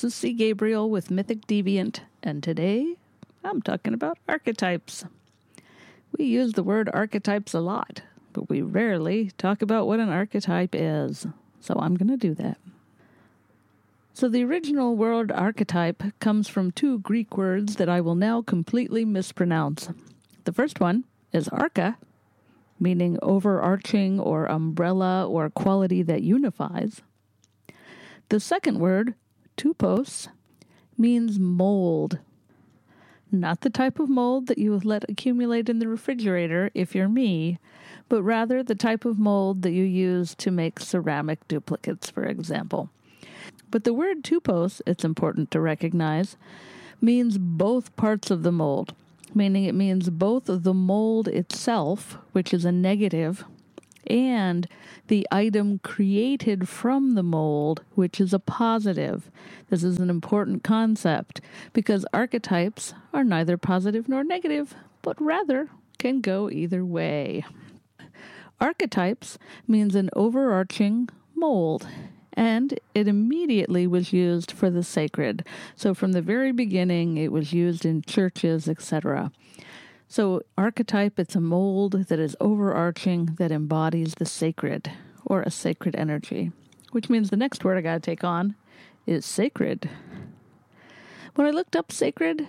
This is C. Gabriel with Mythic Deviant, and today I'm talking about archetypes. We use the word archetypes a lot, but we rarely talk about what an archetype is, so I'm going to do that. So, the original word archetype comes from two Greek words that I will now completely mispronounce. The first one is archa, meaning overarching or umbrella or quality that unifies. The second word, tupos, means mold. Not the type of mold that you let accumulate in the refrigerator if you're me, but rather the type of mold that you use to make ceramic duplicates, for example. But the word tupos, it's important to recognize, means both parts of the mold meaning it means both the mold itself, which is a negative, and the item created from the mold, which is a positive. This is an important concept because archetypes are neither positive nor negative, but rather can go either way. Archetypes means an overarching mold, and it immediately was used for the sacred. So from the very beginning, it was used in churches, etc. So, archetype, it's a mold that is overarching, that embodies the sacred or a sacred energy, which means the next word I got to take on is sacred. When I looked up sacred,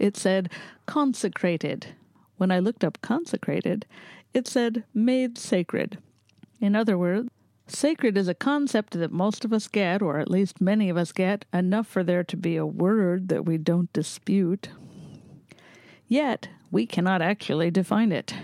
it said consecrated. When I looked up consecrated, it said made sacred. In other words, Sacred is a concept that most of us get, or at least many of us get, enough for there to be a word that we don't dispute. Yet, we cannot actually define it.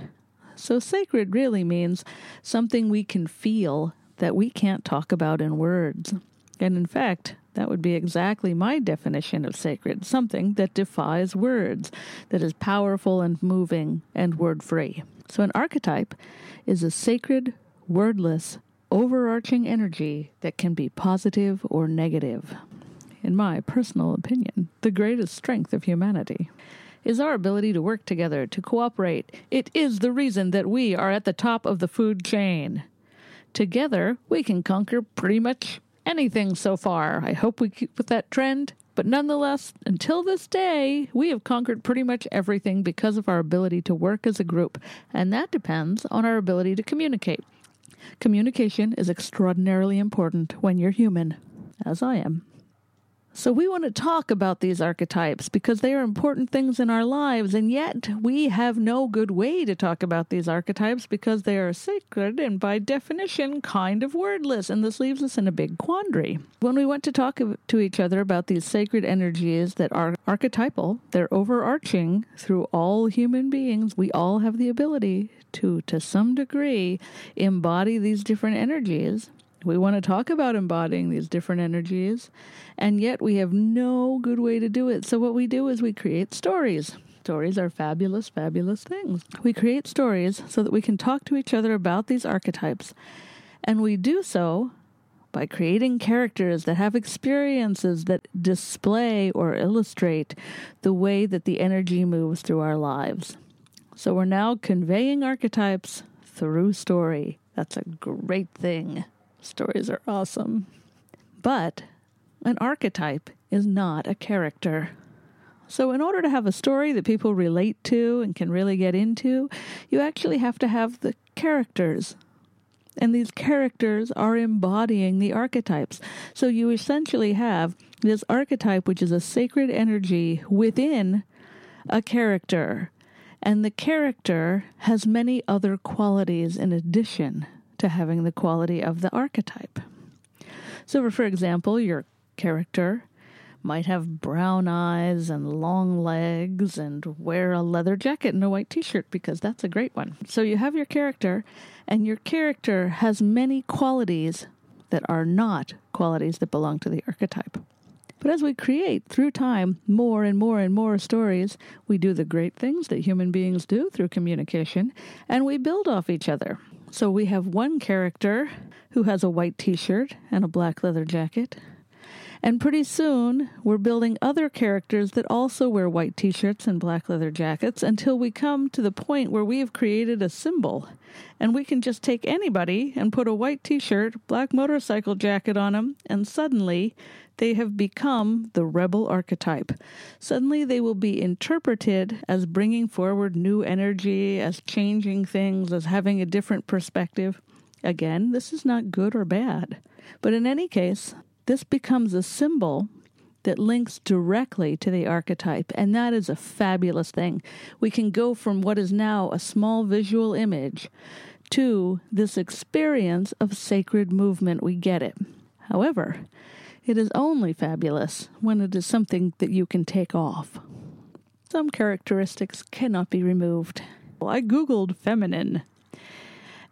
So, sacred really means something we can feel that we can't talk about in words. And in fact, that would be exactly my definition of sacred something that defies words, that is powerful and moving and word free. So, an archetype is a sacred, wordless, overarching energy that can be positive or negative. In my personal opinion, the greatest strength of humanity is our ability to work together, to cooperate. It is the reason that we are at the top of the food chain. Together, we can conquer pretty much anything so far. I hope we keep with that trend. But nonetheless, until this day, we have conquered pretty much everything because of our ability to work as a group, and that depends on our ability to communicate. Communication is extraordinarily important when you're human, as I am. So, we want to talk about these archetypes because they are important things in our lives, and yet we have no good way to talk about these archetypes because they are sacred and, by definition, kind of wordless, and this leaves us in a big quandary. When we want to talk to each other about these sacred energies that are archetypal, they're overarching through all human beings, we all have the ability to, to some degree, embody these different energies we want to talk about embodying these different energies, and yet we have no good way to do it. So, what we do is we create stories. Stories are fabulous, fabulous things. We create stories so that we can talk to each other about these archetypes, and we do so by creating characters that have experiences that display or illustrate the way that the energy moves through our lives. So, we're now conveying archetypes through story. That's a great thing. Stories are awesome. But an archetype is not a character. So, in order to have a story that people relate to and can really get into, you actually have to have the characters. And these characters are embodying the archetypes. So, you essentially have this archetype, which is a sacred energy within a character. And the character has many other qualities in addition to having the quality of the archetype. So, for example, your character might have brown eyes and long legs and wear a leather jacket and a white t shirt because that's a great one. So, you have your character, and your character has many qualities that are not qualities that belong to the archetype. But as we create through time more and more and more stories, we do the great things that human beings do through communication, and we build off each other. So we have one character who has a white t shirt and a black leather jacket. And pretty soon, we're building other characters that also wear white t shirts and black leather jackets until we come to the point where we have created a symbol. And we can just take anybody and put a white t shirt, black motorcycle jacket on them, and suddenly they have become the rebel archetype. Suddenly they will be interpreted as bringing forward new energy, as changing things, as having a different perspective. Again, this is not good or bad. But in any case, this becomes a symbol that links directly to the archetype, and that is a fabulous thing. We can go from what is now a small visual image to this experience of sacred movement. We get it. However, it is only fabulous when it is something that you can take off. Some characteristics cannot be removed. Well, I googled feminine,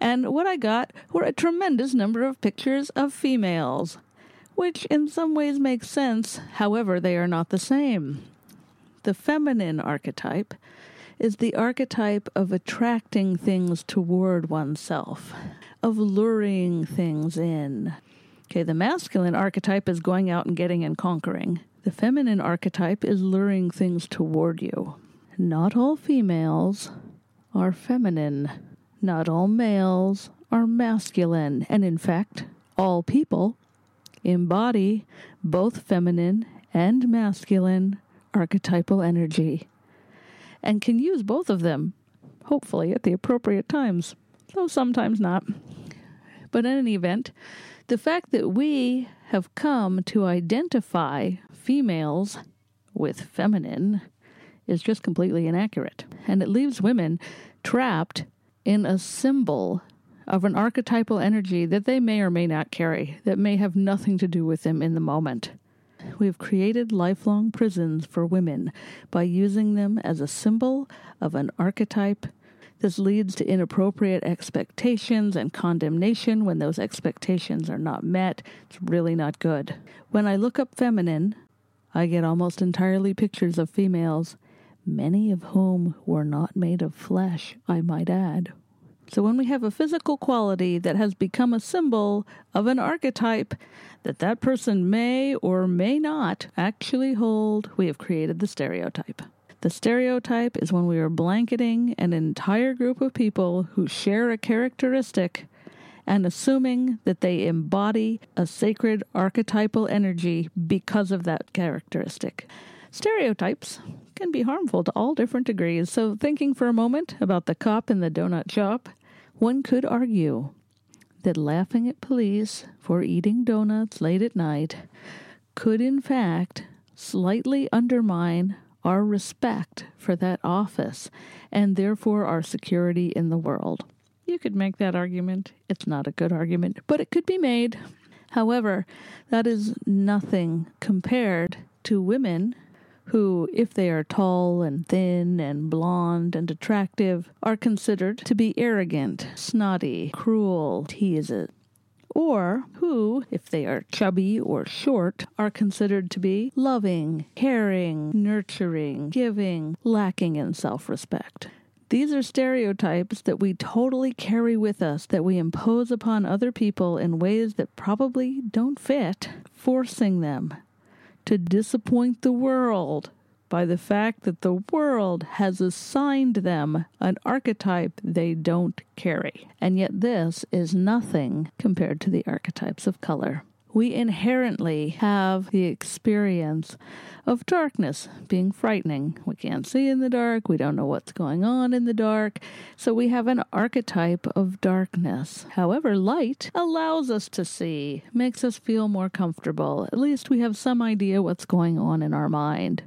and what I got were a tremendous number of pictures of females which in some ways makes sense, however, they are not the same. The feminine archetype is the archetype of attracting things toward oneself, of luring things in. Okay, the masculine archetype is going out and getting and conquering. The feminine archetype is luring things toward you. Not all females are feminine. Not all males are masculine. And in fact, all people embody both feminine and masculine archetypal energy and can use both of them, hopefully at the appropriate times, though sometimes not. But in any event, the fact that we have come to identify females with feminine is just completely inaccurate. And it leaves women trapped in a symbol of an archetypal energy that they may or may not carry, that may have nothing to do with them in the moment. We have created lifelong prisons for women by using them as a symbol of an archetype. This leads to inappropriate expectations and condemnation when those expectations are not met. It's really not good. When I look up feminine, I get almost entirely pictures of females, many of whom were not made of flesh, I might add. So when we have a physical quality that has become a symbol of an archetype that that person may or may not actually hold, we have created the stereotype. The stereotype is when we are blanketing an entire group of people who share a characteristic and assuming that they embody a sacred archetypal energy because of that characteristic. Stereotypes can be harmful to all different degrees, so thinking for a moment about the cop in the donut shop, one could argue that laughing at police for eating donuts late at night could, in fact, slightly undermine our respect for that office and therefore our security in the world. You could make that argument. It's not a good argument, but it could be made. However, that is nothing compared to women who, if they are tall and thin and blonde and attractive, are considered to be arrogant, snotty, cruel teases. Or who, if they are chubby or short, are considered to be loving, caring, nurturing, giving, lacking in self respect. These are stereotypes that we totally carry with us, that we impose upon other people in ways that probably don't fit, forcing them to disappoint the world by the fact that the world has assigned them an archetype they don't carry. And yet, this is nothing compared to the archetypes of color. We inherently have the experience of darkness being frightening. We can't see in the dark, we don't know what's going on in the dark, so we have an archetype of darkness. However, light allows us to see, makes us feel more comfortable. At least we have some idea what's going on in our mind.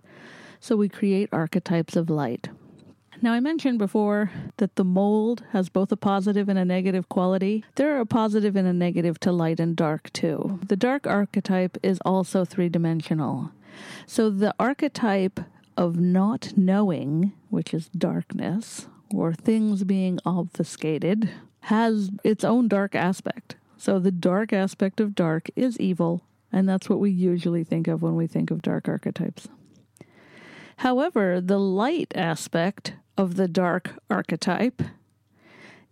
So we create archetypes of light. Now, I mentioned before that the mold has both a positive and a negative quality. There are a positive and a negative to light and dark, too. The dark archetype is also three dimensional. So the archetype of not knowing, which is darkness, or things being obfuscated, has its own dark aspect. So the dark aspect of dark is evil, and that's what we usually think of when we think of dark archetypes. However, the light aspect of the dark archetype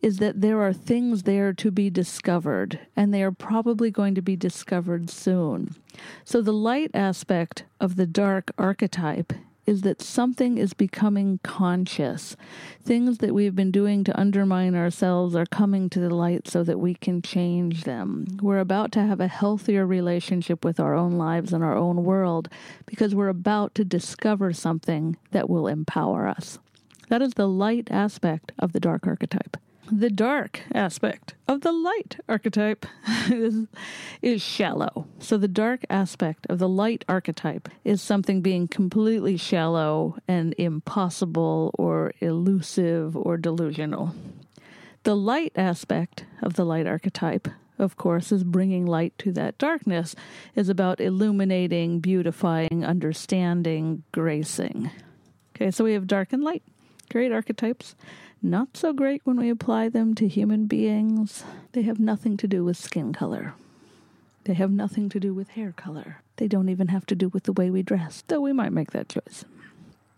is that there are things there to be discovered, and they are probably going to be discovered soon. So, the light aspect of the dark archetype is that something is becoming conscious. Things that we've been doing to undermine ourselves are coming to the light so that we can change them. We're about to have a healthier relationship with our own lives and our own world because we're about to discover something that will empower us. That is the light aspect of the dark archetype the dark aspect of the light archetype is, is shallow. So, the dark aspect of the light archetype is something being completely shallow and impossible or elusive or delusional. The light aspect of the light archetype, of course, is bringing light to that darkness, is about illuminating, beautifying, understanding, gracing. Okay, so we have dark and light. Great archetypes. Not so great when we apply them to human beings. They have nothing to do with skin color. They have nothing to do with hair color. They don't even have to do with the way we dress, though we might make that choice.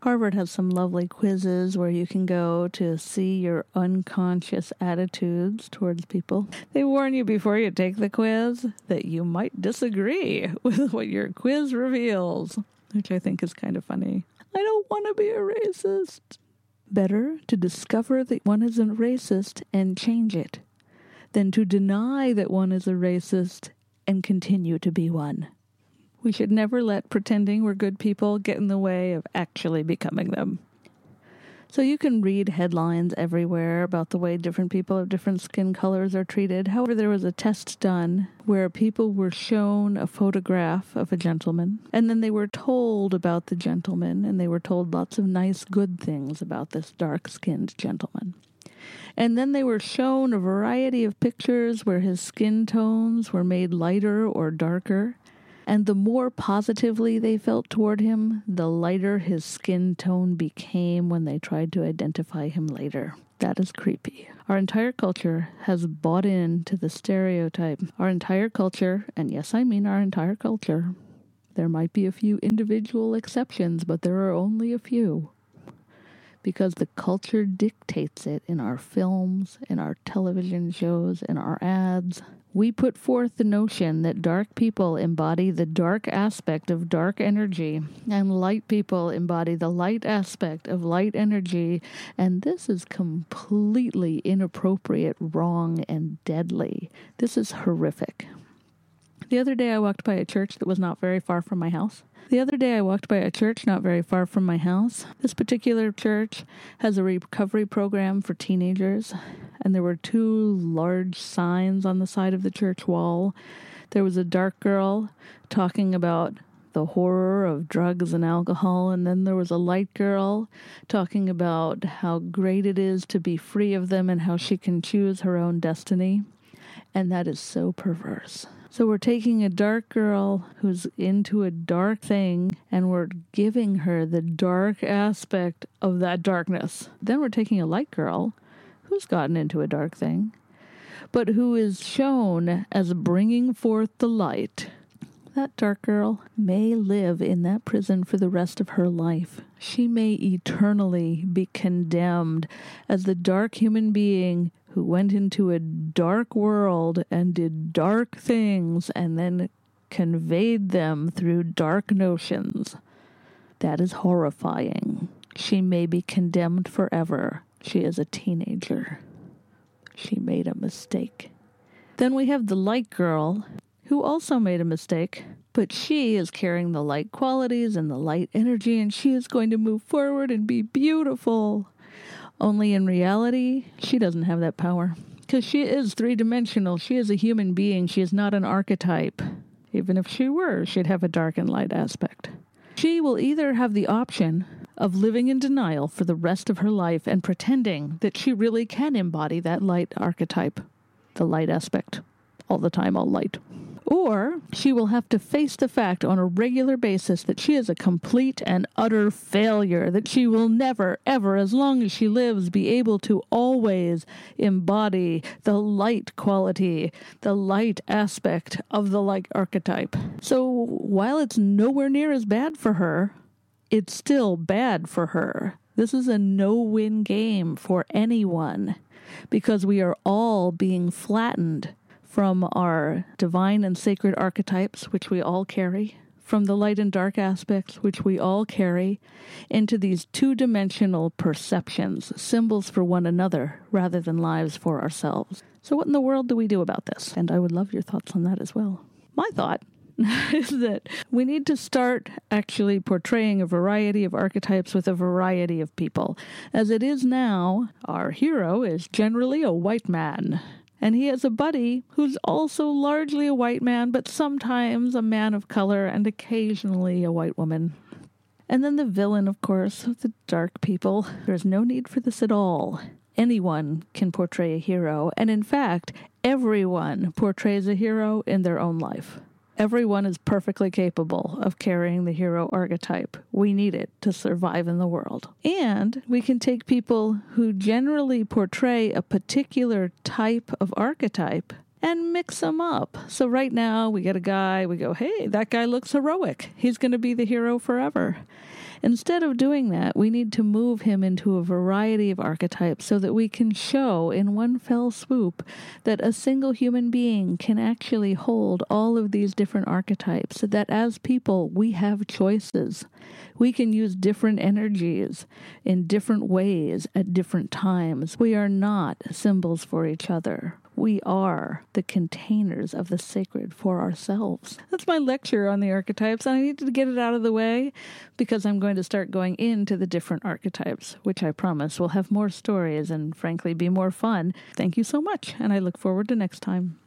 Harvard has some lovely quizzes where you can go to see your unconscious attitudes towards people. They warn you before you take the quiz that you might disagree with what your quiz reveals, which I think is kind of funny. I don't want to be a racist. Better to discover that one is a racist and change it than to deny that one is a racist and continue to be one. We should never let pretending we're good people get in the way of actually becoming them. So you can read headlines everywhere about the way different people of different skin colors are treated. However, there was a test done where people were shown a photograph of a gentleman, and then they were told about the gentleman, and they were told lots of nice, good things about this dark skinned gentleman. And then they were shown a variety of pictures where his skin tones were made lighter or darker. And the more positively they felt toward him, the lighter his skin tone became when they tried to identify him later. That is creepy. Our entire culture has bought into the stereotype. Our entire culture, and yes, I mean our entire culture, there might be a few individual exceptions, but there are only a few. Because the culture dictates it in our films, in our television shows, in our ads, we put forth the notion that dark people embody the dark aspect of dark energy, and light people embody the light aspect of light energy, and this is completely inappropriate, wrong, and deadly. This is horrific. The other day I walked by a church that was not very far from my house. The other day I walked by a church not very far from my house. This particular church has a recovery program for teenagers, and there were two large signs on the side of the church wall. There was a dark girl talking about the horror of drugs and alcohol, and then there was a light girl talking about how great it is to be free of them and how she can choose her own destiny. And that is so perverse. So we're taking a dark girl who's into a dark thing and we're giving her the dark aspect of that darkness. Then we're taking a light girl who's gotten into a dark thing, but who is shown as bringing forth the light. That dark girl may live in that prison for the rest of her life. She may eternally be condemned as the dark human being who went into a dark world and did dark things and then conveyed them through dark notions. That is horrifying. She may be condemned forever. She is a teenager. She made a mistake. Then we have the light girl, who also made a mistake, but she is carrying the light qualities and the light energy, and she is going to move forward and be beautiful. Only in reality, she doesn't have that power. Because she is three dimensional. She is a human being. She is not an archetype. Even if she were, she'd have a dark and light aspect. She will either have the option of living in denial for the rest of her life and pretending that she really can embody that light archetype, the light aspect, all the time, all light. Or she will have to face the fact on a regular basis that she is a complete and utter failure, that she will never, ever, as long as she lives, be able to always embody the light quality, the light aspect of the light archetype. So while it's nowhere near as bad for her, it's still bad for her This is a no win game for anyone because we are all being flattened from our divine and sacred archetypes, which we all carry, from the light and dark aspects, which we all carry, into these two dimensional perceptions, symbols for one another rather than lives for ourselves. So, what in the world do we do about this? And I would love your thoughts on that as well. My thought is that we need to start actually portraying a variety of archetypes with a variety of people. As it is now, our hero is generally a white man. And he has a buddy who's also largely a white man, but sometimes a man of color and occasionally a white woman. And then the villain, of course, the dark people. There's no need for this at all. Anyone can portray a hero, and in fact, everyone portrays a hero in their own life. Everyone is perfectly capable of carrying the hero archetype. We need it to survive in the world. And we can take people who generally portray a particular type of archetype and mix them up. So right now we get a guy, we go, hey, that guy looks heroic. He's going to be the hero forever. Instead of doing that, we need to move him into a variety of archetypes so that we can show in one fell swoop that a single human being can actually hold all of these different archetypes, that as people, we have choices. We can use different energies in different ways at different times. We are not symbols for each other we are the containers of the sacred for ourselves. That's my lecture on the archetypes, and I needed to get it out of the way because I'm going to start going into the different archetypes, which I promise will have more stories and frankly be more fun. Thank you so much, and I look forward to next time.